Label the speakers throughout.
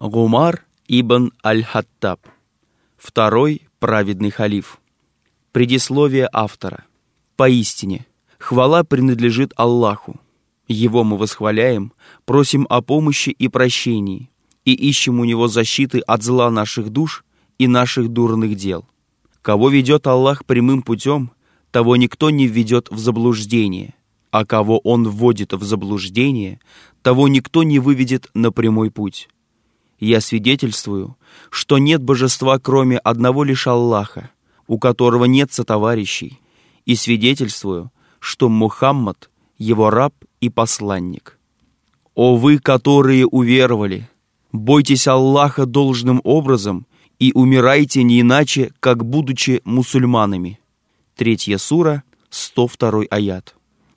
Speaker 1: Гумар ибн Аль-Хаттаб, второй праведный халиф. Предисловие автора. Поистине, хвала принадлежит Аллаху. Его мы восхваляем, просим о помощи и прощении, и ищем у Него защиты от зла наших душ и наших дурных дел. Кого ведет Аллах прямым путем, того никто не введет в заблуждение, а кого Он вводит в заблуждение, того никто не выведет на прямой путь. Я свидетельствую, что нет божества, кроме одного лишь Аллаха, у которого нет сотоварищей, и свидетельствую, что Мухаммад — его раб и посланник. О вы, которые уверовали, бойтесь Аллаха должным образом и умирайте не иначе, как будучи мусульманами. Третья сура, 102 аят.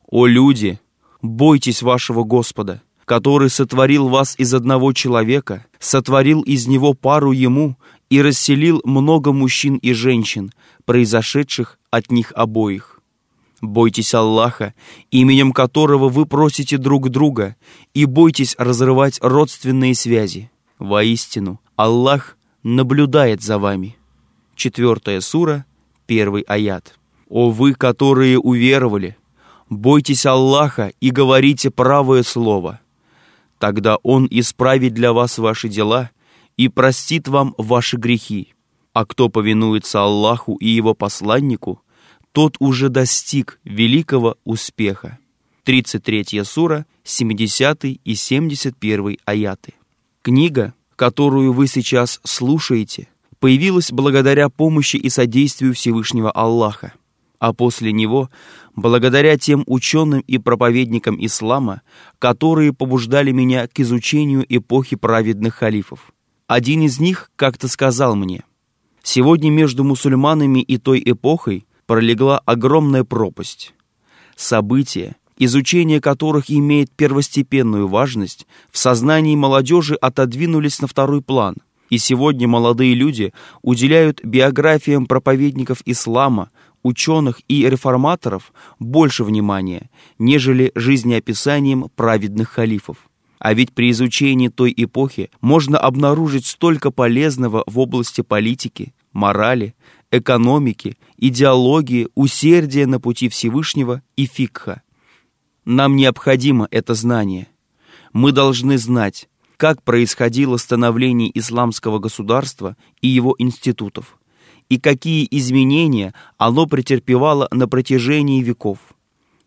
Speaker 1: О люди, бойтесь вашего Господа, который сотворил вас из одного человека, сотворил из него пару ему и расселил много мужчин и женщин, произошедших от них обоих. Бойтесь Аллаха, именем которого вы просите друг друга, и бойтесь разрывать родственные связи. Воистину, Аллах наблюдает за вами. Четвертая сура, первый аят. «О вы, которые уверовали, бойтесь Аллаха и говорите правое слово» Тогда Он исправит для вас ваши дела и простит вам ваши грехи. А кто повинуется Аллаху и Его посланнику, тот уже достиг великого успеха. 33 сура, 70 и 71 аяты. Книга, которую вы сейчас слушаете, появилась благодаря помощи и содействию Всевышнего Аллаха а после него благодаря тем ученым и проповедникам ислама, которые побуждали меня к изучению эпохи праведных халифов. Один из них как-то сказал мне, «Сегодня между мусульманами и той эпохой пролегла огромная пропасть. События, изучение которых имеет первостепенную важность, в сознании молодежи отодвинулись на второй план, и сегодня молодые люди уделяют биографиям проповедников ислама, ученых и реформаторов больше внимания, нежели жизнеописанием праведных халифов. А ведь при изучении той эпохи можно обнаружить столько полезного в области политики, морали, экономики, идеологии, усердия на пути Всевышнего и фикха. Нам необходимо это знание. Мы должны знать, как происходило становление исламского государства и его институтов и какие изменения оно претерпевало на протяжении веков.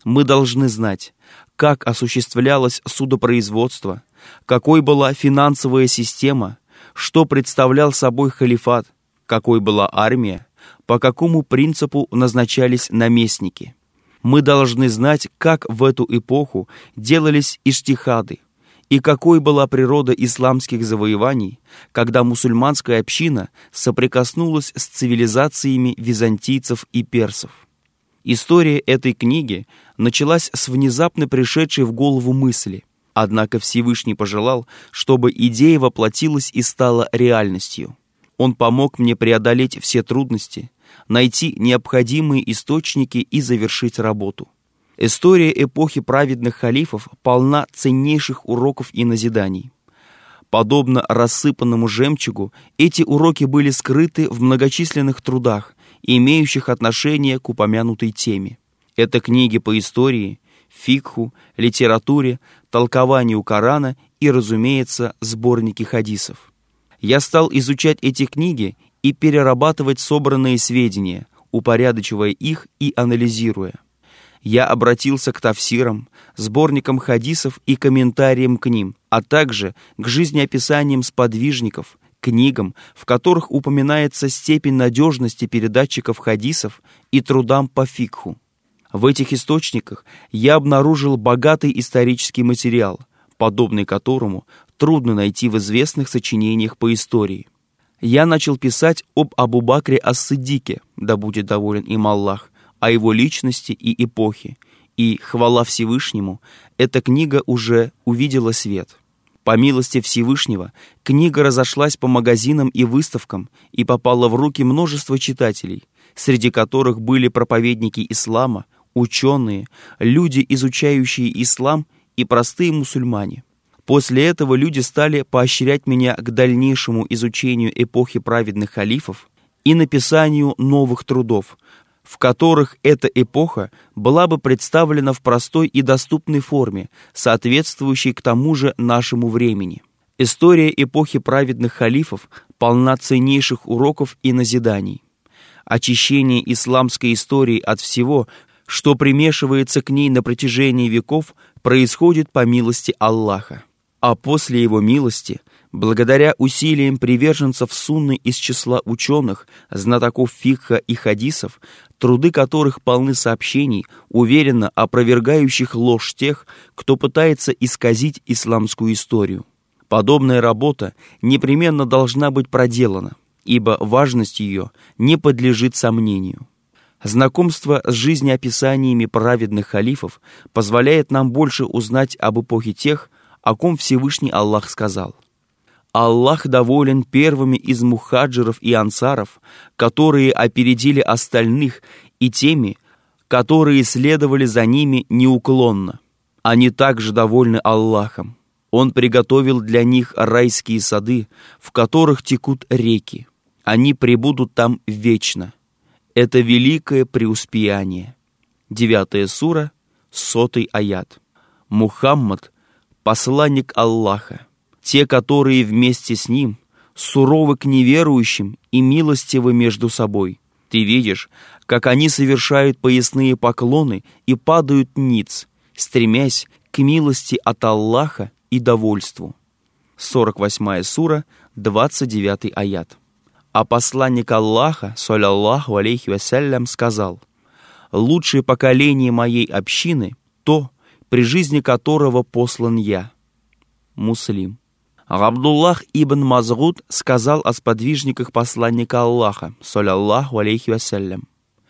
Speaker 1: Мы должны знать, как осуществлялось судопроизводство, какой была финансовая система, что представлял собой халифат, какой была армия, по какому принципу назначались наместники. Мы должны знать, как в эту эпоху делались иштихады, и какой была природа исламских завоеваний, когда мусульманская община соприкоснулась с цивилизациями византийцев и персов. История этой книги началась с внезапно пришедшей в голову мысли, однако Всевышний пожелал, чтобы идея воплотилась и стала реальностью. Он помог мне преодолеть все трудности, найти необходимые источники и завершить работу. История эпохи праведных халифов полна ценнейших уроков и назиданий. Подобно рассыпанному жемчугу, эти уроки были скрыты в многочисленных трудах, имеющих отношение к упомянутой теме. Это книги по истории, фикху, литературе, толкованию Корана и, разумеется, сборники хадисов. Я стал изучать эти книги и перерабатывать собранные сведения, упорядочивая их и анализируя я обратился к тавсирам, сборникам хадисов и комментариям к ним, а также к жизнеописаниям сподвижников, книгам, в которых упоминается степень надежности передатчиков хадисов и трудам по фикху. В этих источниках я обнаружил богатый исторический материал, подобный которому трудно найти в известных сочинениях по истории. Я начал писать об Абу-Бакре Ас-Сиддике, да будет доволен им Аллах, о его личности и эпохе, и, хвала Всевышнему, эта книга уже увидела свет. По милости Всевышнего, книга разошлась по магазинам и выставкам и попала в руки множества читателей, среди которых были проповедники ислама, ученые, люди, изучающие ислам и простые мусульмане. После этого люди стали поощрять меня к дальнейшему изучению эпохи праведных халифов и написанию новых трудов, в которых эта эпоха была бы представлена в простой и доступной форме, соответствующей к тому же нашему времени. История эпохи праведных халифов полна ценнейших уроков и назиданий. Очищение исламской истории от всего, что примешивается к ней на протяжении веков, происходит по милости Аллаха. А после его милости, благодаря усилиям приверженцев сунны из числа ученых, знатоков фикха и хадисов, труды которых полны сообщений, уверенно опровергающих ложь тех, кто пытается исказить исламскую историю. Подобная работа непременно должна быть проделана, ибо важность ее не подлежит сомнению. Знакомство с жизнеописаниями праведных халифов позволяет нам больше узнать об эпохе тех, о ком Всевышний Аллах сказал. Аллах доволен первыми из мухаджиров и ансаров, которые опередили остальных, и теми, которые следовали за ними неуклонно. Они также довольны Аллахом. Он приготовил для них райские сады, в которых текут реки. Они пребудут там вечно. Это великое преуспеяние. Девятая сура, сотый аят. Мухаммад – посланник Аллаха те, которые вместе с ним суровы к неверующим и милостивы между собой. Ты видишь, как они совершают поясные поклоны и падают ниц, стремясь к милости от Аллаха и довольству. 48 сура, 29 аят. А посланник Аллаха, саллаллаху алейхи вассалям, сказал, «Лучшее поколение моей общины — то, при жизни которого послан я». Муслим. Габдуллах ибн Мазгуд сказал о сподвижниках посланника Аллаха, саллаллаху алейхи вассалям.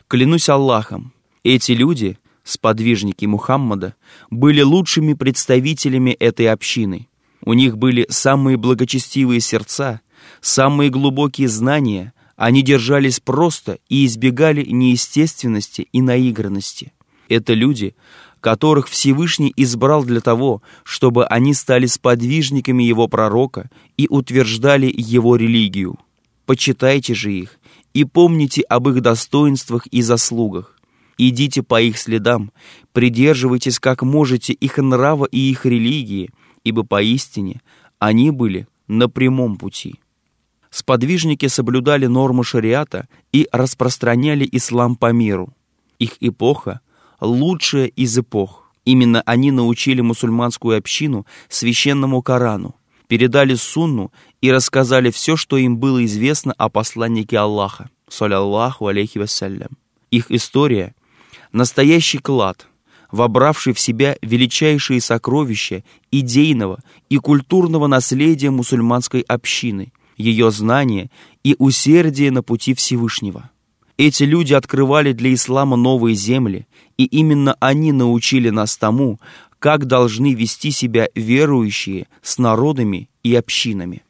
Speaker 1: «Клянусь Аллахом, эти люди, сподвижники Мухаммада, были лучшими представителями этой общины. У них были самые благочестивые сердца, самые глубокие знания, они держались просто и избегали неестественности и наигранности. Это люди, которых Всевышний избрал для того, чтобы они стали сподвижниками его пророка и утверждали его религию. Почитайте же их и помните об их достоинствах и заслугах. Идите по их следам, придерживайтесь как можете их нрава и их религии, ибо поистине они были на прямом пути. Сподвижники соблюдали нормы шариата и распространяли ислам по миру. Их эпоха – лучшая из эпох. Именно они научили мусульманскую общину священному Корану, передали сунну и рассказали все, что им было известно о посланнике Аллаха, саллаллаху алейхи вассалям. Их история — настоящий клад, вобравший в себя величайшие сокровища идейного и культурного наследия мусульманской общины, ее знания и усердие на пути Всевышнего. Эти люди открывали для ислама новые земли, и именно они научили нас тому, как должны вести себя верующие с народами и общинами.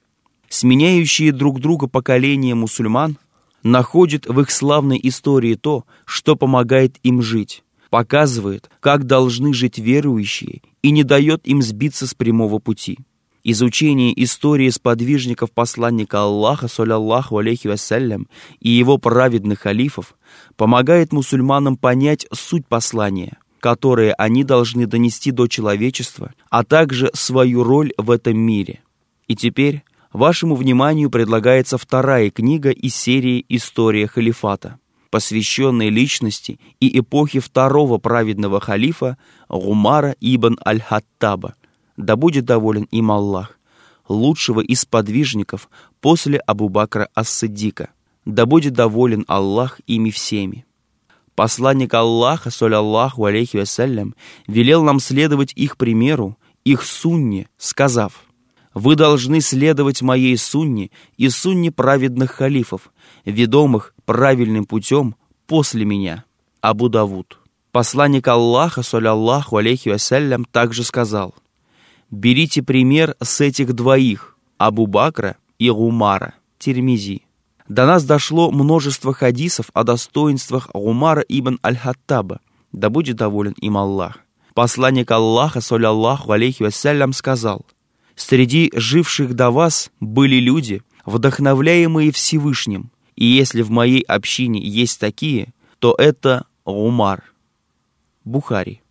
Speaker 1: Сменяющие друг друга поколения мусульман находят в их славной истории то, что помогает им жить, показывает, как должны жить верующие и не дает им сбиться с прямого пути. Изучение истории сподвижников посланника Аллаха, саллаллаху алейхи вассалям, и его праведных халифов помогает мусульманам понять суть послания, которое они должны донести до человечества, а также свою роль в этом мире. И теперь вашему вниманию предлагается вторая книга из серии «История халифата», посвященная личности и эпохе второго праведного халифа Гумара ибн Аль-Хаттаба, да будет доволен им Аллах, лучшего из подвижников после Абу-Бакра Ас-Сиддика, да будет доволен Аллах ими всеми. Посланник Аллаха, саллаллаху алейхи вассалям, велел нам следовать их примеру, их сунне, сказав, «Вы должны следовать моей сунне и сунне праведных халифов, ведомых правильным путем после меня». Абу Давуд. Посланник Аллаха, саллаллаху алейхи вассалям, также сказал – Берите пример с этих двоих, Абу Бакра и Гумара, Термизи. До нас дошло множество хадисов о достоинствах Гумара ибн Аль-Хаттаба, да будет доволен им Аллах. Посланник Аллаха, саллаллаху алейхи вассалям, сказал, Среди живших до вас были люди, вдохновляемые Всевышним, и если в моей общине есть такие, то это Умар. Бухари.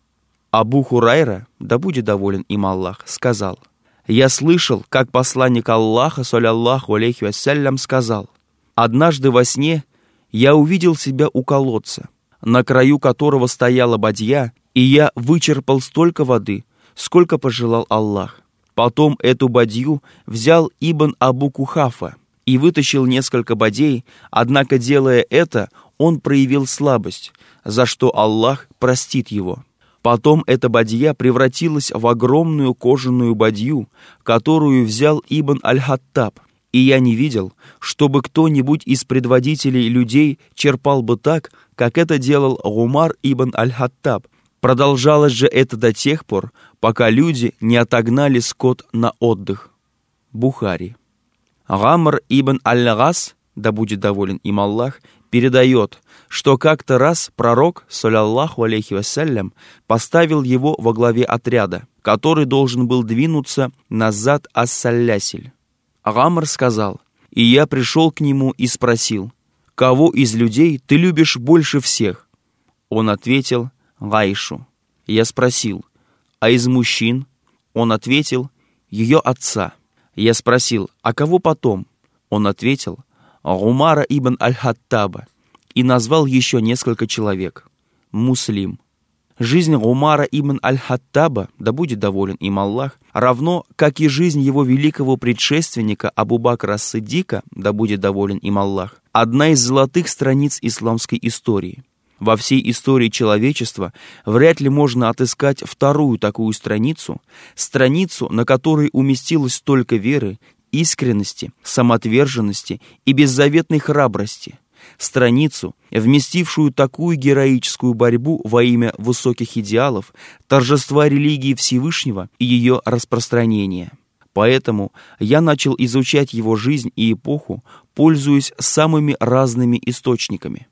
Speaker 1: Абу Хурайра, да будет доволен им Аллах, сказал, «Я слышал, как посланник Аллаха, саллаллаху алейхи вассалям, сказал, «Однажды во сне я увидел себя у колодца, на краю которого стояла бадья, и я вычерпал столько воды, сколько пожелал Аллах. Потом эту бадью взял Ибн Абу Кухафа и вытащил несколько бадей, однако, делая это, он проявил слабость, за что Аллах простит его. Потом эта бадья превратилась в огромную кожаную бадью, которую взял Ибн Аль-Хаттаб, и я не видел, чтобы кто-нибудь из предводителей людей черпал бы так, как это делал Гумар ибн Аль-Хаттаб. Продолжалось же это до тех пор, пока люди не отогнали скот на отдых. Бухари. Гамр ибн Аль-Гас, да будет доволен им Аллах, передает, что как-то раз пророк, саллаллаху алейхи вассалям, поставил его во главе отряда, который должен был двинуться назад ас-саллясиль. Сказал, «И я пришел к нему и спросил, кого из людей ты любишь больше всех?» Он ответил, «Гайшу». Я спросил, «А из мужчин?» Он ответил, «Ее отца». Я спросил, «А кого потом?» Он ответил, «Гумара ибн Аль-Хаттаба» и назвал еще несколько человек. Муслим. Жизнь Умара ибн Аль-Хаттаба, да будет доволен им Аллах, равно как и жизнь его великого предшественника Абу Бакра Сыддика, да будет доволен им Аллах, одна из золотых страниц исламской истории. Во всей истории человечества вряд ли можно отыскать вторую такую страницу, страницу, на которой уместилось столько веры, искренности, самоотверженности и беззаветной храбрости – страницу, вместившую такую героическую борьбу во имя высоких идеалов, торжества религии Всевышнего и ее распространения. Поэтому я начал изучать его жизнь и эпоху, пользуясь самыми разными источниками.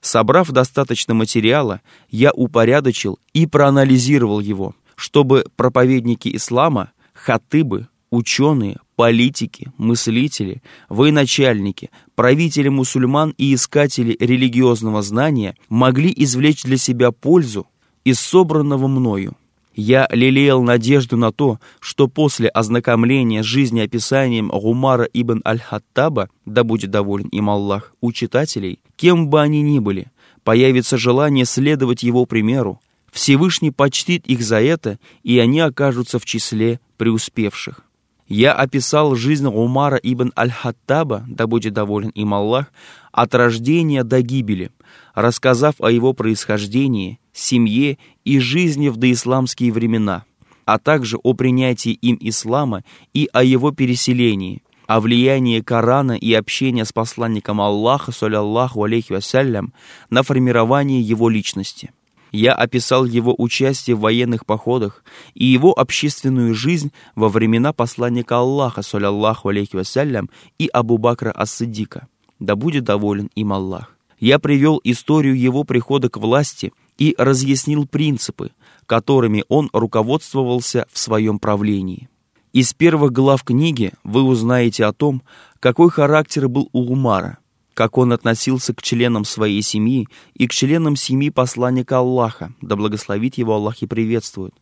Speaker 1: Собрав достаточно материала, я упорядочил и проанализировал его, чтобы проповедники ислама, хатыбы, ученые, политики, мыслители, военачальники, правители мусульман и искатели религиозного знания могли извлечь для себя пользу из собранного мною. Я лелеял надежду на то, что после ознакомления с жизнеописанием Гумара ибн Аль-Хаттаба, да будет доволен им Аллах, у читателей, кем бы они ни были, появится желание следовать его примеру, Всевышний почтит их за это, и они окажутся в числе преуспевших. Я описал жизнь Умара ибн Аль-Хаттаба, да будет доволен им Аллах, от рождения до гибели, рассказав о его происхождении, семье и жизни в доисламские времена, а также о принятии им ислама и о его переселении, о влиянии Корана и общения с посланником Аллаха, саллаллаху алейхи вассалям, на формирование его личности. Я описал его участие в военных походах и его общественную жизнь во времена посланника Аллаха, саллаллаху алейхи вассалям, и Абу Бакра ас-Сиддика. Да будет доволен им Аллах. Я привел историю его прихода к власти и разъяснил принципы, которыми он руководствовался в своем правлении. Из первых глав книги вы узнаете о том, какой характер был у Умара – как он относился к членам своей семьи и к членам семьи посланника Аллаха, да благословит его Аллах и приветствует,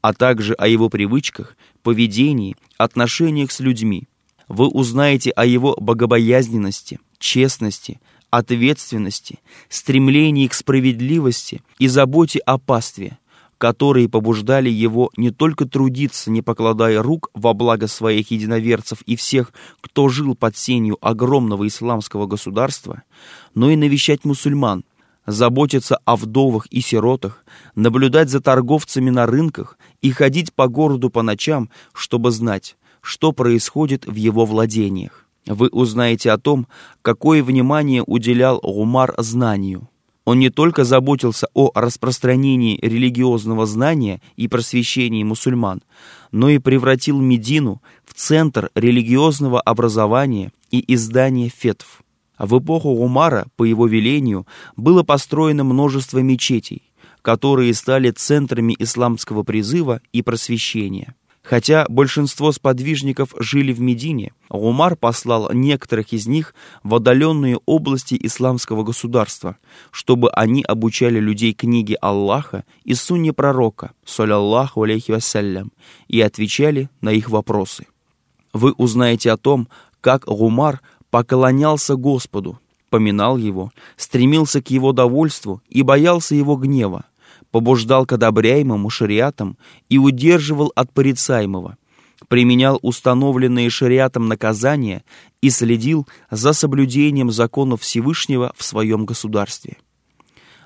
Speaker 1: а также о его привычках, поведении, отношениях с людьми. Вы узнаете о его богобоязненности, честности, ответственности, стремлении к справедливости и заботе о пастве, которые побуждали его не только трудиться, не покладая рук во благо своих единоверцев и всех, кто жил под сенью огромного исламского государства, но и навещать мусульман, заботиться о вдовах и сиротах, наблюдать за торговцами на рынках и ходить по городу по ночам, чтобы знать, что происходит в его владениях. Вы узнаете о том, какое внимание уделял Гумар знанию – он не только заботился о распространении религиозного знания и просвещении мусульман, но и превратил Медину в центр религиозного образования и издания фетв. В эпоху Умара, по его велению, было построено множество мечетей, которые стали центрами исламского призыва и просвещения. Хотя большинство сподвижников жили в Медине, Умар послал некоторых из них в отдаленные области исламского государства, чтобы они обучали людей книге Аллаха и сунне пророка, саллаллаху алейхи вассалям, и отвечали на их вопросы. Вы узнаете о том, как Умар поклонялся Господу, поминал Его, стремился к Его довольству и боялся Его гнева, побуждал к одобряемому шариатам и удерживал от порицаемого, применял установленные шариатом наказания и следил за соблюдением законов Всевышнего в своем государстве.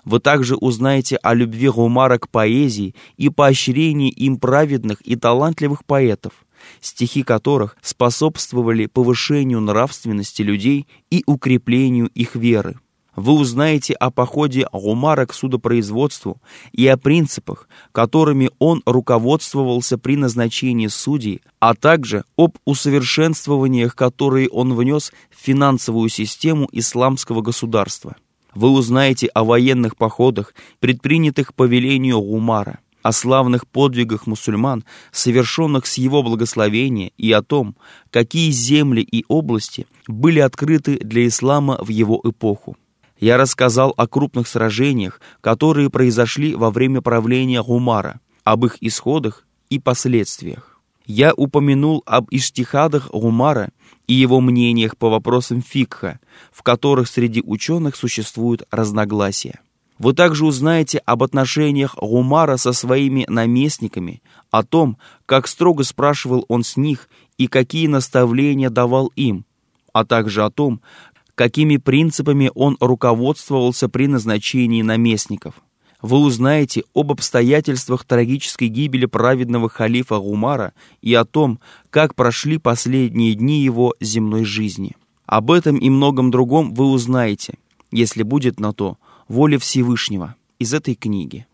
Speaker 1: Вы также узнаете о любви Гумара к поэзии и поощрении им праведных и талантливых поэтов, стихи которых способствовали повышению нравственности людей и укреплению их веры вы узнаете о походе Гумара к судопроизводству и о принципах, которыми он руководствовался при назначении судей, а также об усовершенствованиях, которые он внес в финансовую систему исламского государства. Вы узнаете о военных походах, предпринятых по велению Гумара, о славных подвигах мусульман, совершенных с его благословения, и о том, какие земли и области были открыты для ислама в его эпоху. Я рассказал о крупных сражениях, которые произошли во время правления Гумара, об их исходах и последствиях. Я упомянул об иштихадах Гумара и его мнениях по вопросам фикха, в которых среди ученых существуют разногласия. Вы также узнаете об отношениях Гумара со своими наместниками, о том, как строго спрашивал он с них и какие наставления давал им, а также о том, какими принципами он руководствовался при назначении наместников. Вы узнаете об обстоятельствах трагической гибели праведного халифа Гумара и о том, как прошли последние дни его земной жизни. Об этом и многом другом вы узнаете, если будет на то воля Всевышнего из этой книги.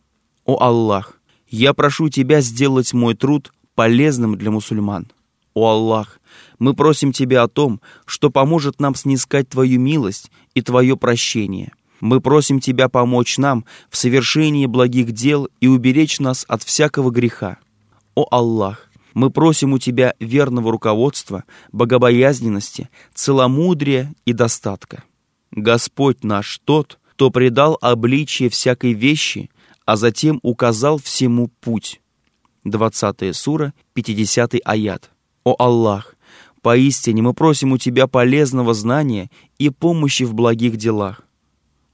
Speaker 1: О Аллах, я прошу Тебя сделать мой труд полезным для мусульман. О Аллах, мы просим Тебя о том, что поможет нам снискать Твою милость и Твое прощение. Мы просим Тебя помочь нам в совершении благих дел и уберечь нас от всякого греха. О Аллах, мы просим у Тебя верного руководства, богобоязненности, целомудрия и достатка. Господь наш тот, кто предал обличие всякой вещи, а затем указал всему путь. 20 сура, 50 аят. О Аллах, поистине мы просим у Тебя полезного знания и помощи в благих делах.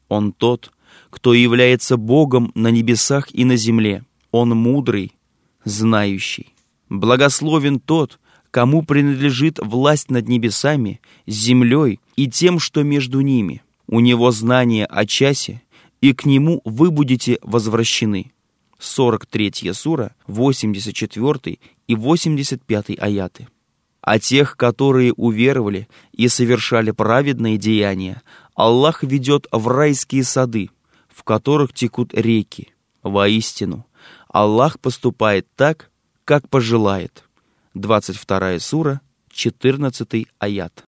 Speaker 1: Он тот, кто является Богом на небесах и на земле. Он мудрый, знающий. Благословен тот, кому принадлежит власть над небесами, землей и тем, что между ними. У него знание о часе, и к нему вы будете возвращены. 43 сура, 84 и 85 аяты. А тех, которые уверовали и совершали праведные деяния, Аллах ведет в райские сады, в которых текут реки. Воистину, Аллах поступает так, как пожелает. 22 сура, 14 аят.